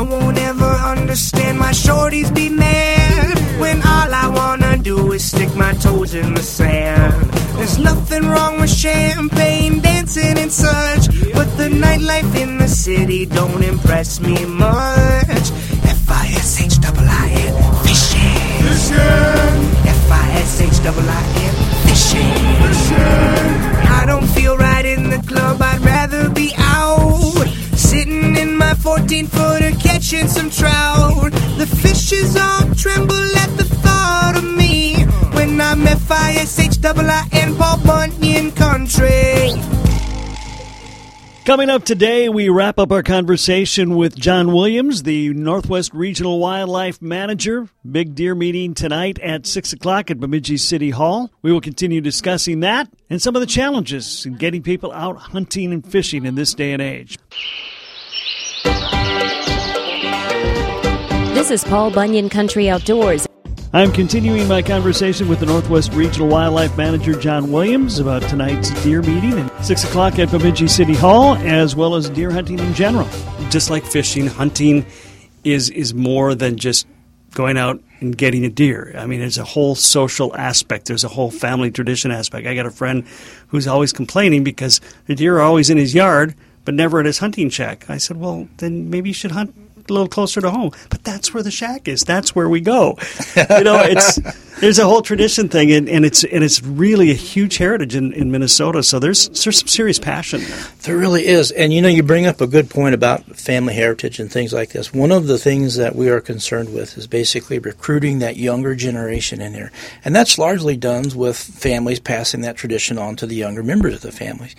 I won't ever understand my shorties be mad when all I wanna do is stick my toes in the sand. There's nothing wrong with champagne, dancing and such, but the nightlife in the city don't impress me much. F I S H I I N fishing. F I S H I I N fishing. I don't feel right in the club. I'd rather be out. Sitting in my 14 footer catching some trout. The fishes all tremble at the thought of me when I'm F I S H I N Paul Bunyan country. Coming up today, we wrap up our conversation with John Williams, the Northwest Regional Wildlife Manager. Big deer meeting tonight at 6 o'clock at Bemidji City Hall. We will continue discussing that and some of the challenges in getting people out hunting and fishing in this day and age. This is Paul Bunyan Country Outdoors. I'm continuing my conversation with the Northwest Regional Wildlife Manager, John Williams, about tonight's deer meeting at 6 o'clock at Bemidji City Hall, as well as deer hunting in general. Just like fishing, hunting is, is more than just going out and getting a deer. I mean, there's a whole social aspect. There's a whole family tradition aspect. I got a friend who's always complaining because the deer are always in his yard, but never at his hunting shack. I said, well, then maybe you should hunt a little closer to home. But that's where the shack is. That's where we go. You know, it's there's a whole tradition thing, and, and it's and it's really a huge heritage in, in Minnesota. So there's there's some serious passion there. There really is, and you know, you bring up a good point about family heritage and things like this. One of the things that we are concerned with is basically recruiting that younger generation in here, and that's largely done with families passing that tradition on to the younger members of the family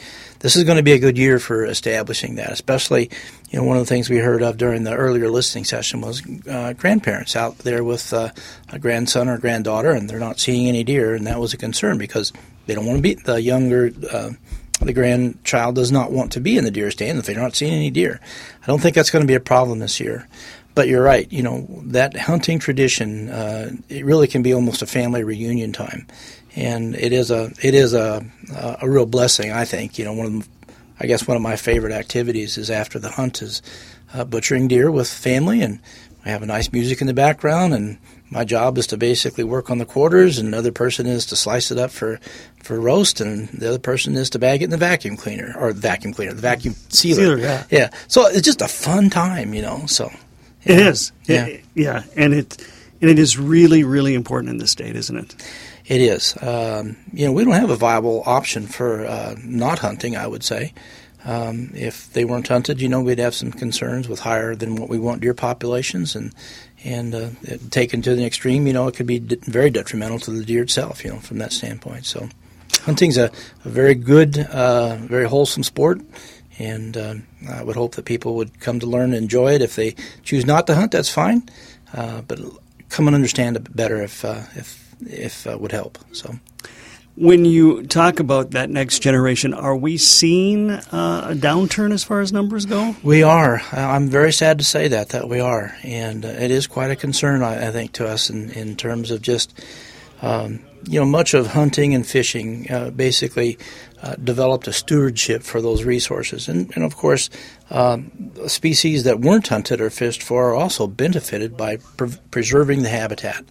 this is going to be a good year for establishing that. Especially, you know, one of the things we heard of during the earlier listening session was uh, grandparents out there with uh, a grandson or granddaughter, and they're not seeing any deer, and that was a concern because they don't want to be the younger. Uh, the grandchild does not want to be in the deer stand if they're not seeing any deer. I don't think that's going to be a problem this year. But you're right. You know that hunting tradition. Uh, it really can be almost a family reunion time and it is a it is a a real blessing. I think you know one of the, I guess one of my favorite activities is after the hunt is uh, butchering deer with family, and I have a nice music in the background, and my job is to basically work on the quarters, and another person is to slice it up for for roast, and the other person is to bag it in the vacuum cleaner or the vacuum cleaner, the vacuum sealer. sealer yeah. yeah. So it's just a fun time, you know. So yeah. it is. Yeah, it, yeah, and it and it is really really important in this state, isn't it? It is. Um, you know, we don't have a viable option for uh, not hunting. I would say, um, if they weren't hunted, you know, we'd have some concerns with higher than what we want deer populations, and and uh, taken to the extreme, you know, it could be very detrimental to the deer itself. You know, from that standpoint. So, hunting's a, a very good, uh, very wholesome sport. And uh, I would hope that people would come to learn and enjoy it. If they choose not to hunt, that's fine. Uh, but come and understand it better if uh, if if uh, would help. So. When you talk about that next generation, are we seeing uh, a downturn as far as numbers go? We are. I'm very sad to say that that we are, and uh, it is quite a concern, I, I, think, to us in, in terms of just um, you know much of hunting and fishing uh, basically uh, developed a stewardship for those resources. And, and of course, um, species that weren't hunted or fished for are also benefited by pre- preserving the habitat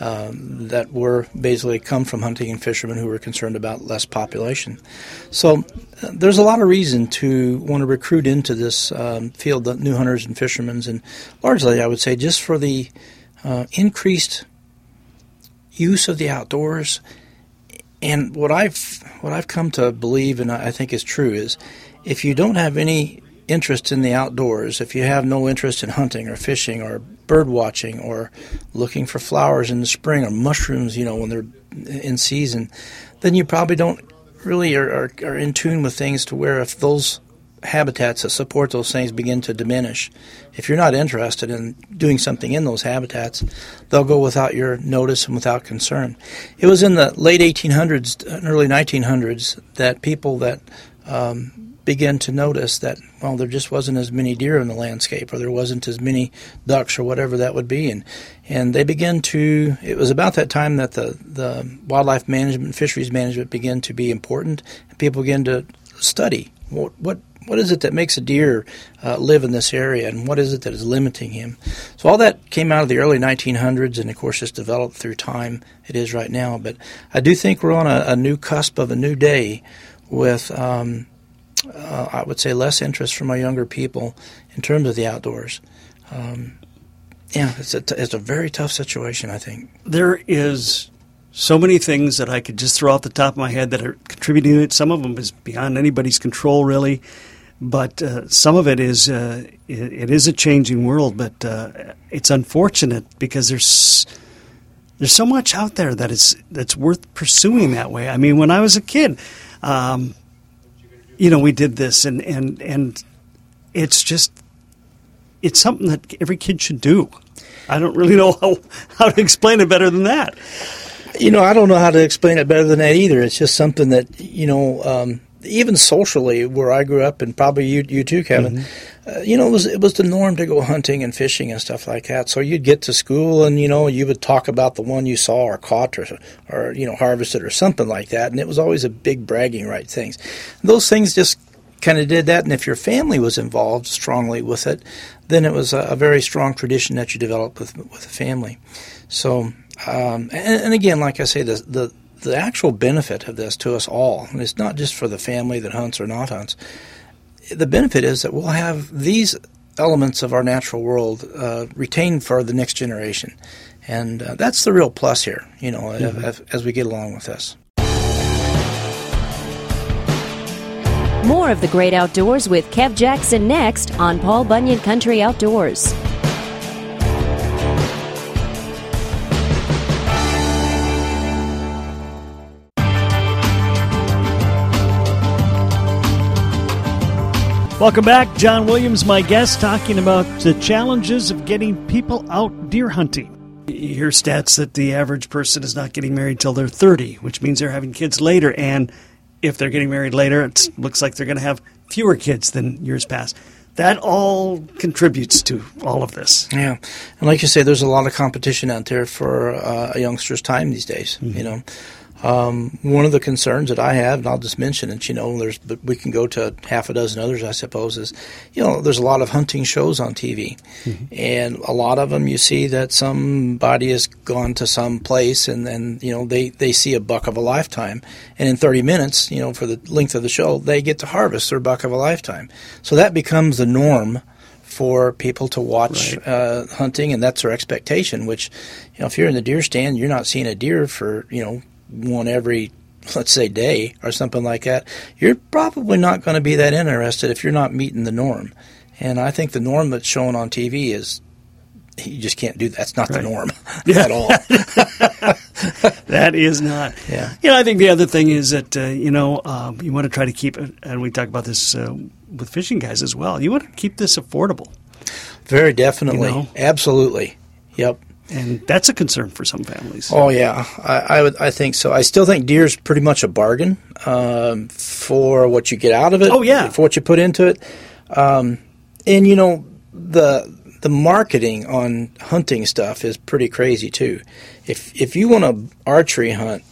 um, that were basically come from hunting and fishermen who were concerned about less population. So uh, there's a lot of reason to want to recruit into this um, field, the new hunters and fishermen, and largely, I would say, just for the uh, increased use of the outdoors. And what I've what I've come to believe and I think is true is if you don't have any interest in the outdoors, if you have no interest in hunting or fishing or bird watching or looking for flowers in the spring or mushrooms, you know, when they're in season, then you probably don't really are, are, are in tune with things to where if those habitats that support those things begin to diminish. If you're not interested in doing something in those habitats, they'll go without your notice and without concern. It was in the late 1800s and early 1900s that people that um, began to notice that well there just wasn't as many deer in the landscape or there wasn't as many ducks or whatever that would be and and they began to it was about that time that the the wildlife management fisheries management began to be important and people began to study what what what is it that makes a deer uh, live in this area, and what is it that is limiting him? So all that came out of the early 1900s, and of course, it's developed through time. It is right now, but I do think we're on a, a new cusp of a new day with. Um, uh, I would say less interest from our younger people in terms of the outdoors. Um, yeah, it's a, t- it's a very tough situation, I think. There is so many things that I could just throw off the top of my head that are contributing to it. Some of them is beyond anybody's control, really. But uh, some of it is uh, it, it is a changing world. But uh, it's unfortunate because there's there's so much out there that is that's worth pursuing that way. I mean, when I was a kid, um, you know, we did this, and and and it's just it's something that every kid should do. I don't really know how, how to explain it better than that. You know, I don't know how to explain it better than that either. It's just something that you know, um, even socially, where I grew up, and probably you, you too, Kevin. Mm-hmm. Uh, you know, it was it was the norm to go hunting and fishing and stuff like that. So you'd get to school, and you know, you would talk about the one you saw or caught or or you know harvested or something like that, and it was always a big bragging right things. Those things just kind of did that, and if your family was involved strongly with it, then it was a, a very strong tradition that you developed with with the family. So um, and, and, again, like I say, the, the the actual benefit of this to us all, and it's not just for the family that hunts or not hunts. The benefit is that we'll have these elements of our natural world uh, retained for the next generation, and uh, that's the real plus here. You know, mm-hmm. as, as we get along with this. More of the great outdoors with Kev Jackson next on Paul Bunyan Country Outdoors. Welcome back. John Williams, my guest, talking about the challenges of getting people out deer hunting. You hear stats that the average person is not getting married till they're 30, which means they're having kids later. And if they're getting married later, it looks like they're going to have fewer kids than years past. That all contributes to all of this. Yeah. And like you say, there's a lot of competition out there for uh, a youngster's time these days, mm-hmm. you know. Um, one of the concerns that I have, and I'll just mention it, you know, there's, but we can go to half a dozen others, I suppose, is, you know, there's a lot of hunting shows on TV. Mm-hmm. And a lot of them you see that somebody has gone to some place and then, you know, they, they see a buck of a lifetime. And in 30 minutes, you know, for the length of the show, they get to harvest their buck of a lifetime. So that becomes the norm for people to watch right. uh, hunting, and that's their expectation. Which, you know, if you're in the deer stand, you're not seeing a deer for you know one every let's say day or something like that, you're probably not going to be that interested if you're not meeting the norm. And I think the norm that's shown on TV is you just can't do that. That's not right. the norm at all. that is not. Yeah. You know, I think the other thing is that, uh, you know, um, you want to try to keep it, and we talk about this uh, with fishing guys as well, you want to keep this affordable. Very definitely. You know? Absolutely. Yep and that's a concern for some families. Oh yeah, I, I, would I think so. I still think deer is pretty much a bargain um, for what you get out of it. Oh yeah, for what you put into it, um, and you know the the marketing on hunting stuff is pretty crazy too. If if you want to archery hunt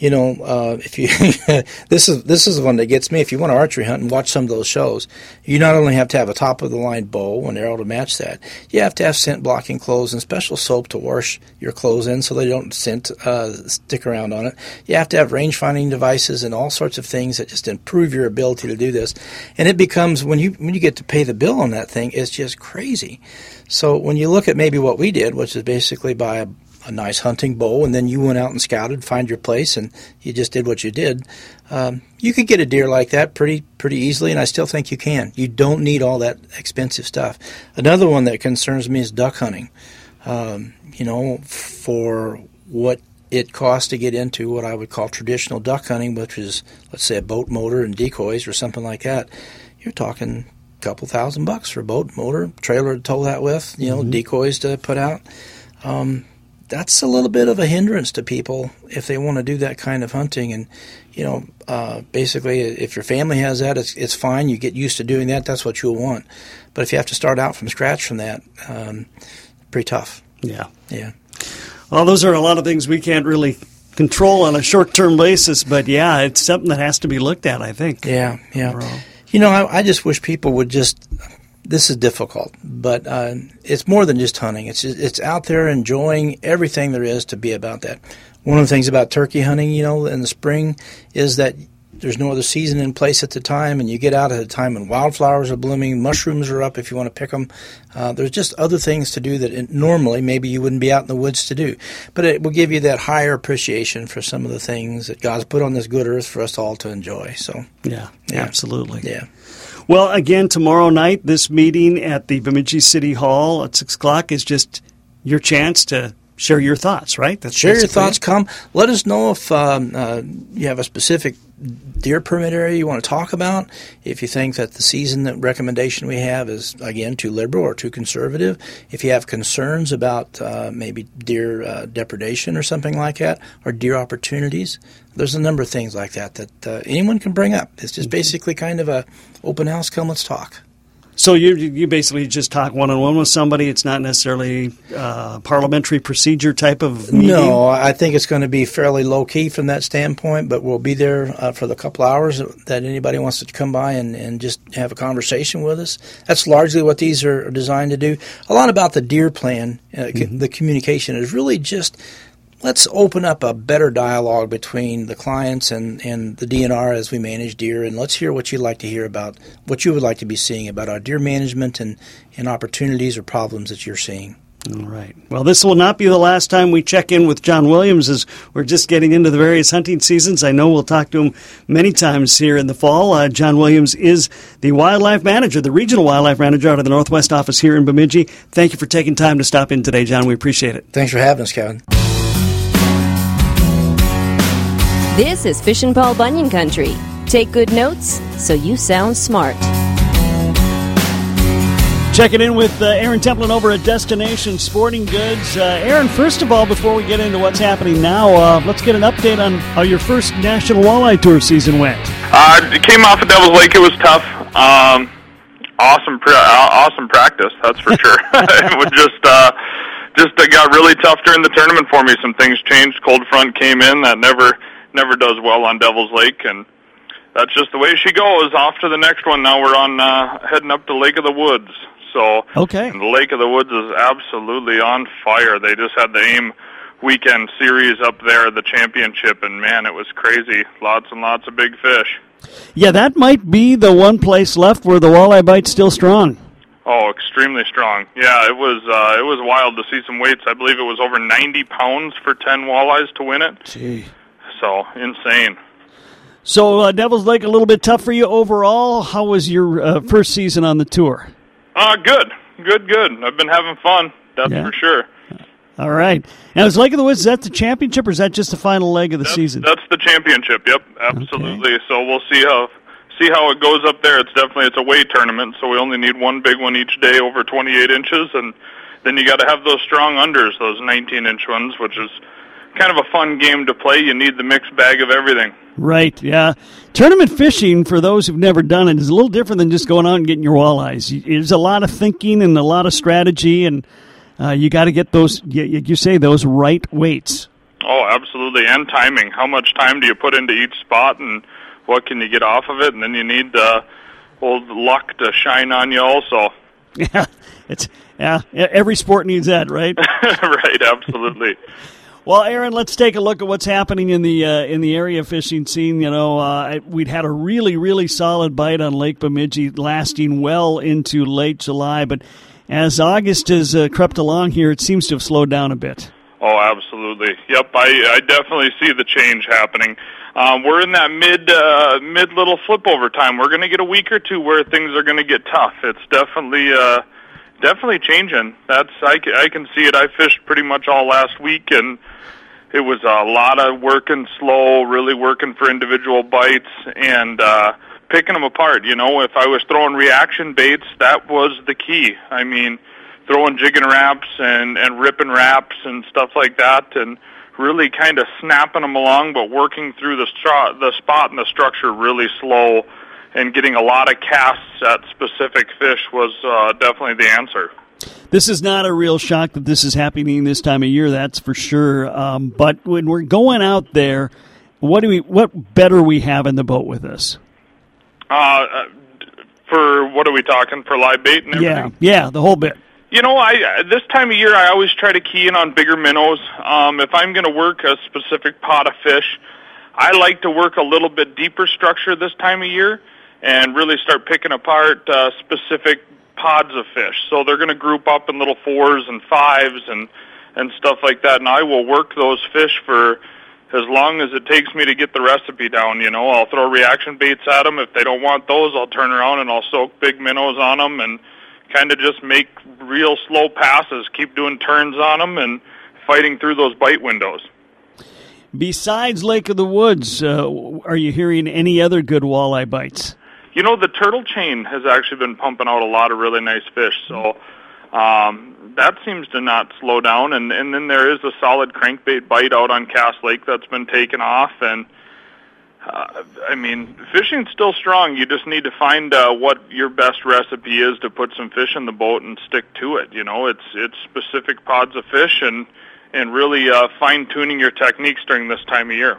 you know, uh, if you this is this is the one that gets me. If you want to archery hunt and watch some of those shows, you not only have to have a top of the line bow and arrow to match that, you have to have scent blocking clothes and special soap to wash your clothes in so they don't scent uh, stick around on it. You have to have range finding devices and all sorts of things that just improve your ability to do this. And it becomes when you when you get to pay the bill on that thing, it's just crazy. So when you look at maybe what we did, which is basically buy a a nice hunting bow, and then you went out and scouted, find your place, and you just did what you did. Um, you could get a deer like that pretty pretty easily, and I still think you can. You don't need all that expensive stuff. Another one that concerns me is duck hunting. Um, you know, for what it costs to get into what I would call traditional duck hunting, which is let's say a boat motor and decoys or something like that, you're talking a couple thousand bucks for a boat motor, trailer to tow that with, you know, mm-hmm. decoys to put out. Um, that's a little bit of a hindrance to people if they want to do that kind of hunting. And you know, uh, basically, if your family has that, it's it's fine. You get used to doing that. That's what you'll want. But if you have to start out from scratch from that, um, pretty tough. Yeah, yeah. Well, those are a lot of things we can't really control on a short term basis. But yeah, it's something that has to be looked at. I think. Yeah, yeah. You know, I, I just wish people would just. This is difficult, but uh, it's more than just hunting. It's it's out there enjoying everything there is to be about that. One of the things about turkey hunting, you know, in the spring, is that there's no other season in place at the time, and you get out at a time when wildflowers are blooming, mushrooms are up if you want to pick them. Uh, there's just other things to do that it, normally maybe you wouldn't be out in the woods to do. But it will give you that higher appreciation for some of the things that God's put on this good earth for us all to enjoy. So yeah, yeah. absolutely. Yeah. Well, again, tomorrow night, this meeting at the Bemidji City Hall at 6 o'clock is just your chance to share your thoughts, right? That's share your thoughts. It. Come, let us know if um, uh, you have a specific deer permit area you want to talk about. If you think that the season that recommendation we have is again too liberal or too conservative. If you have concerns about uh, maybe deer uh, depredation or something like that, or deer opportunities, there's a number of things like that that uh, anyone can bring up. It's just mm-hmm. basically kind of a open house. Come, let's talk. So you you basically just talk one on one with somebody. It's not necessarily uh, parliamentary procedure type of meeting. No, I think it's going to be fairly low key from that standpoint. But we'll be there uh, for the couple hours that anybody wants to come by and, and just have a conversation with us. That's largely what these are designed to do. A lot about the deer plan, uh, mm-hmm. the communication is really just let's open up a better dialogue between the clients and, and the DNR as we manage deer, and let's hear what you'd like to hear about, what you would like to be seeing about our deer management and, and opportunities or problems that you're seeing. All right. Well, this will not be the last time we check in with John Williams as we're just getting into the various hunting seasons. I know we'll talk to him many times here in the fall. Uh, John Williams is the wildlife manager, the regional wildlife manager out of the Northwest office here in Bemidji. Thank you for taking time to stop in today, John. We appreciate it. Thanks for having us, Kevin. This is Fish and Paul Bunyan Country. Take good notes so you sound smart. Checking in with uh, Aaron Templin over at Destination Sporting Goods. Uh, Aaron, first of all, before we get into what's happening now, uh, let's get an update on how your first National Walleye Tour season went. Uh, it came off of Devil's Lake. It was tough. Um, awesome, pra- awesome practice. That's for sure. it was just uh, just uh, got really tough during the tournament for me. Some things changed. Cold front came in that never never does well on Devil's Lake, and that's just the way she goes. Off to the next one. Now we're on uh, heading up to Lake of the Woods. So okay, the Lake of the Woods is absolutely on fire. They just had the AIM weekend series up there, the championship, and man, it was crazy. Lots and lots of big fish. Yeah, that might be the one place left where the walleye bite's still strong. Oh, extremely strong. Yeah, it was uh, it was wild to see some weights. I believe it was over 90 pounds for 10 walleyes to win it. Gee. So insane. So uh, Devil's Lake a little bit tough for you overall. How was your uh, first season on the tour? Uh, good, good, good. I've been having fun. That's yeah. for sure. All right. Now, is Lake of the Woods is that the championship, or is that just the final leg of the that's, season? That's the championship. Yep, absolutely. Okay. So we'll see how see how it goes up there. It's definitely it's a weight tournament, so we only need one big one each day over 28 inches, and then you got to have those strong unders, those 19 inch ones, which is kind of a fun game to play. You need the mixed bag of everything. Right, yeah. Tournament fishing, for those who've never done it, is a little different than just going out and getting your walleyes. There's a lot of thinking and a lot of strategy, and uh, you got to get those, you, you say, those right weights. Oh, absolutely, and timing. How much time do you put into each spot, and what can you get off of it? And then you need uh, old luck to shine on you, also. Yeah, it's yeah. Every sport needs that, right? right, absolutely. Well, Aaron, let's take a look at what's happening in the uh, in the area fishing scene. You know, uh, we'd had a really really solid bite on Lake Bemidji, lasting well into late July. But as August has uh, crept along here, it seems to have slowed down a bit. Oh, absolutely. Yep, I, I definitely see the change happening. Um, we're in that mid uh, mid little flip over time. We're going to get a week or two where things are going to get tough. It's definitely. Uh, definitely changing. That's I, I can see it. I fished pretty much all last week, and it was a lot of working slow, really working for individual bites and uh, picking them apart. You know, if I was throwing reaction baits, that was the key. I mean, throwing jigging Raps and and ripping Raps and stuff like that, and really kind of snapping them along, but working through the the spot and the structure really slow and getting a lot of casts at specific fish was uh, definitely the answer. This is not a real shock that this is happening this time of year. That's for sure. Um, but when we're going out there, what do we? What better we have in the boat with us? Uh, for what are we talking for live bait and everything? Yeah, yeah, the whole bit. You know, I this time of year I always try to key in on bigger minnows. Um, if I'm going to work a specific pot of fish, I like to work a little bit deeper structure this time of year and really start picking apart uh, specific pods of fish. So they're going to group up in little fours and fives and and stuff like that. And I will work those fish for as long as it takes me to get the recipe down. You know, I'll throw reaction baits at them. If they don't want those, I'll turn around and I'll soak big minnows on them and kind of just make real slow passes, keep doing turns on them and fighting through those bite windows. Besides Lake of the Woods, uh, are you hearing any other good walleye bites? You know, the turtle chain has actually been pumping out a lot of really nice fish, so um, that seems to not slow down. And, and then there is a solid crankbait bite out on Cass Lake that's been taken off, and uh, I mean, fishing's still strong. You just need to find uh, what your best recipe is to put some fish in the boat and stick to it. You know, it's it's specific pods of fish and and really uh, fine tuning your techniques during this time of year.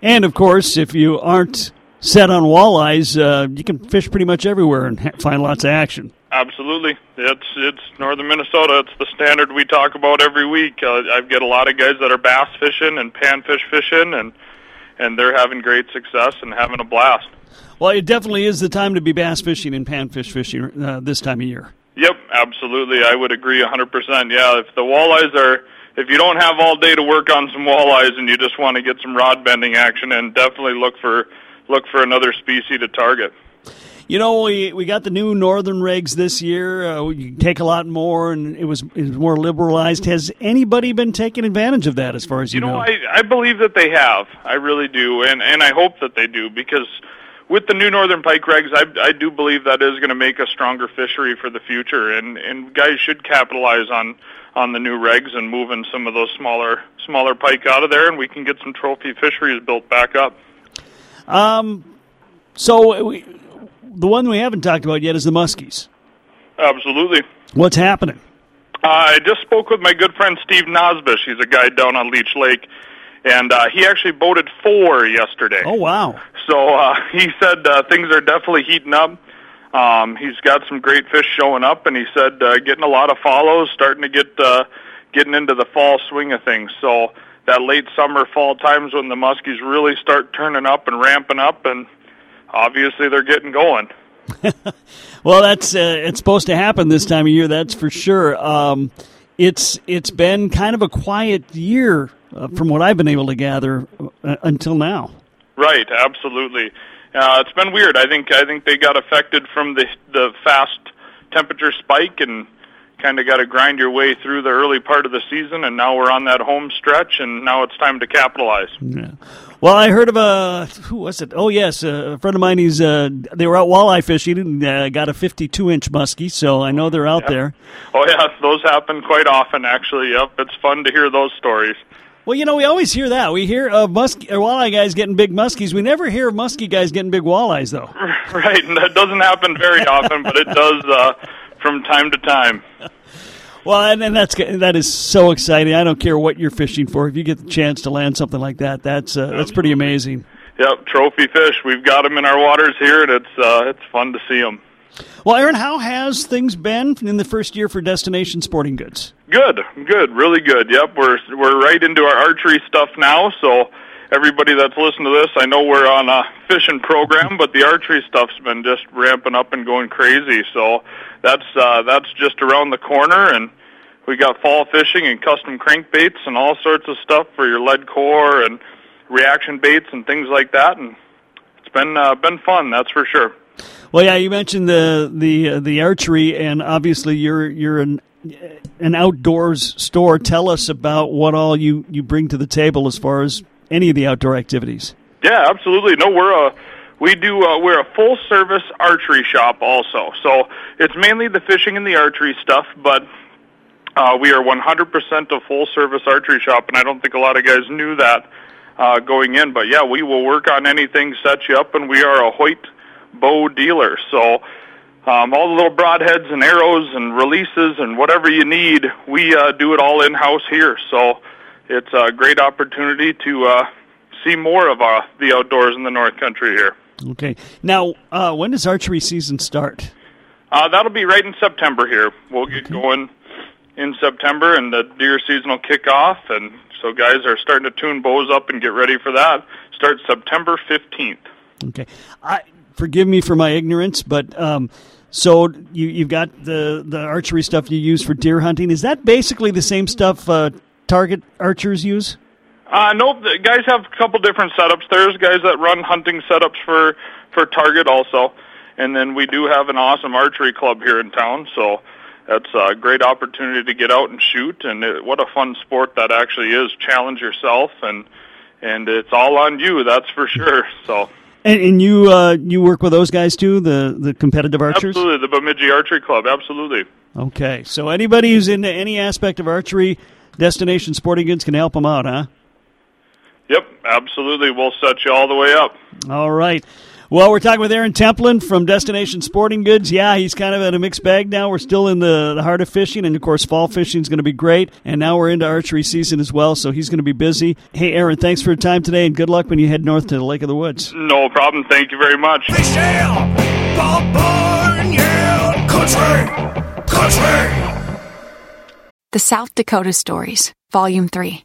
And of course, if you aren't set on walleyes, uh, you can fish pretty much everywhere and find lots of action. Absolutely, it's it's northern Minnesota. It's the standard we talk about every week. Uh, I've got a lot of guys that are bass fishing and panfish fishing, and and they're having great success and having a blast. Well, it definitely is the time to be bass fishing and panfish fishing uh, this time of year. Yep, absolutely. I would agree 100%. Yeah, if the walleyes are if you don't have all day to work on some walleyes and you just want to get some rod bending action and definitely look for look for another species to target. You know, we we got the new northern regs this year. Uh, you take a lot more, and it was it was more liberalized. Has anybody been taking advantage of that, as far as you, You know, I, I believe that they have. I really do, and and I hope that they do because with the new northern pike regs, I I do believe that is going to make a stronger fishery for the future, and and guys should capitalize on on the new regs and moving some of those smaller smaller pike out of there, and we can get some trophy fisheries built back up. Um, so we, the one we haven't talked about yet is the muskies. Absolutely. What's happening? Uh, I just spoke with my good friend Steve Nosbish. He's a guide down on Leech Lake, and uh, he actually boated four yesterday. Oh wow! So uh, he said uh, things are definitely heating up. Um, he's got some great fish showing up, and he said uh, getting a lot of follows, starting to get uh, getting into the fall swing of things. So that late summer, fall times when the muskies really start turning up and ramping up, and obviously they're getting going. Well, that's uh, it's supposed to happen this time of year. That's for sure. Um, it's it's been kind of a quiet year uh, from what I've been able to gather uh, until now. Right, absolutely. Uh, it's been weird. I think I think they got affected from the the fast temperature spike and kind of got to grind your way through the early part of the season, and now we're on that home stretch, and now it's time to capitalize. Yeah. Well, I heard of a who was it? Oh yes, a friend of mine. He's uh, they were out walleye fishing and uh, got a 52 inch muskie. So I know they're out there. Oh yeah, those happen quite often. Actually, yep, it's fun to hear those stories. Well, you know, we always hear that. We hear of muskie or walleye guys getting big muskies. We never hear of muskie guys getting big walleyes, though. right, and that doesn't happen very often, but it does uh, from time to time. Well, and, and that's that is so exciting. I don't care what you're fishing for. If you get the chance to land something like that, that's uh, that's pretty amazing. Yep, trophy fish. We've got them in our waters here, and it's uh, it's fun to see them. Well, Aaron, how has things been in the first year for Destination Sporting Goods? Good, good, really good. Yep, we're we're right into our archery stuff now. So everybody that's listening to this, I know we're on a fishing program, but the archery stuff's been just ramping up and going crazy. So that's uh, that's just around the corner, and we got fall fishing and custom crankbaits and all sorts of stuff for your lead core and reaction baits and things like that. And it's been uh, been fun, that's for sure. Well, yeah, you mentioned the the uh, the archery, and obviously you're you're an an outdoors store. Tell us about what all you you bring to the table as far as any of the outdoor activities. Yeah, absolutely. No, we're a we do uh, we're a full service archery shop also. So it's mainly the fishing and the archery stuff, but uh, we are 100% a full service archery shop, and I don't think a lot of guys knew that uh, going in. But yeah, we will work on anything, set you up, and we are a Hoyt bow dealer. So um, all the little broadheads and arrows and releases and whatever you need, we uh, do it all in house here. So it's a great opportunity to uh, see more of uh, the outdoors in the North Country here. Okay. Now, uh, when does archery season start? Uh, that'll be right in September here. We'll get going in September, and the deer season will kick off, and so guys are starting to tune bows up and get ready for that. Starts September 15th. Okay. I forgive me for my ignorance, but um, so you you've got the the archery stuff you use for deer hunting. Is that basically the same stuff uh, target archers use? Uh, nope. The guys have a couple different setups. There's guys that run hunting setups for for target also, and then we do have an awesome archery club here in town. So that's a great opportunity to get out and shoot, and it, what a fun sport that actually is. Challenge yourself, and and it's all on you. That's for sure. So. And, and you uh, you work with those guys too, the the competitive archers. Absolutely, the Bemidji Archery Club. Absolutely. Okay, so anybody who's into any aspect of archery, Destination Sporting Goods can help them out, huh? Yep, absolutely. We'll set you all the way up. All right. Well, we're talking with Aaron Templin from Destination Sporting Goods. Yeah, he's kind of in a mixed bag now. We're still in the, the heart of fishing, and of course, fall fishing is going to be great. And now we're into archery season as well, so he's going to be busy. Hey, Aaron, thanks for your time today, and good luck when you head north to the Lake of the Woods. No problem. Thank you very much. Fish ale, Paul Bunyan, country, country. The South Dakota Stories, Volume 3.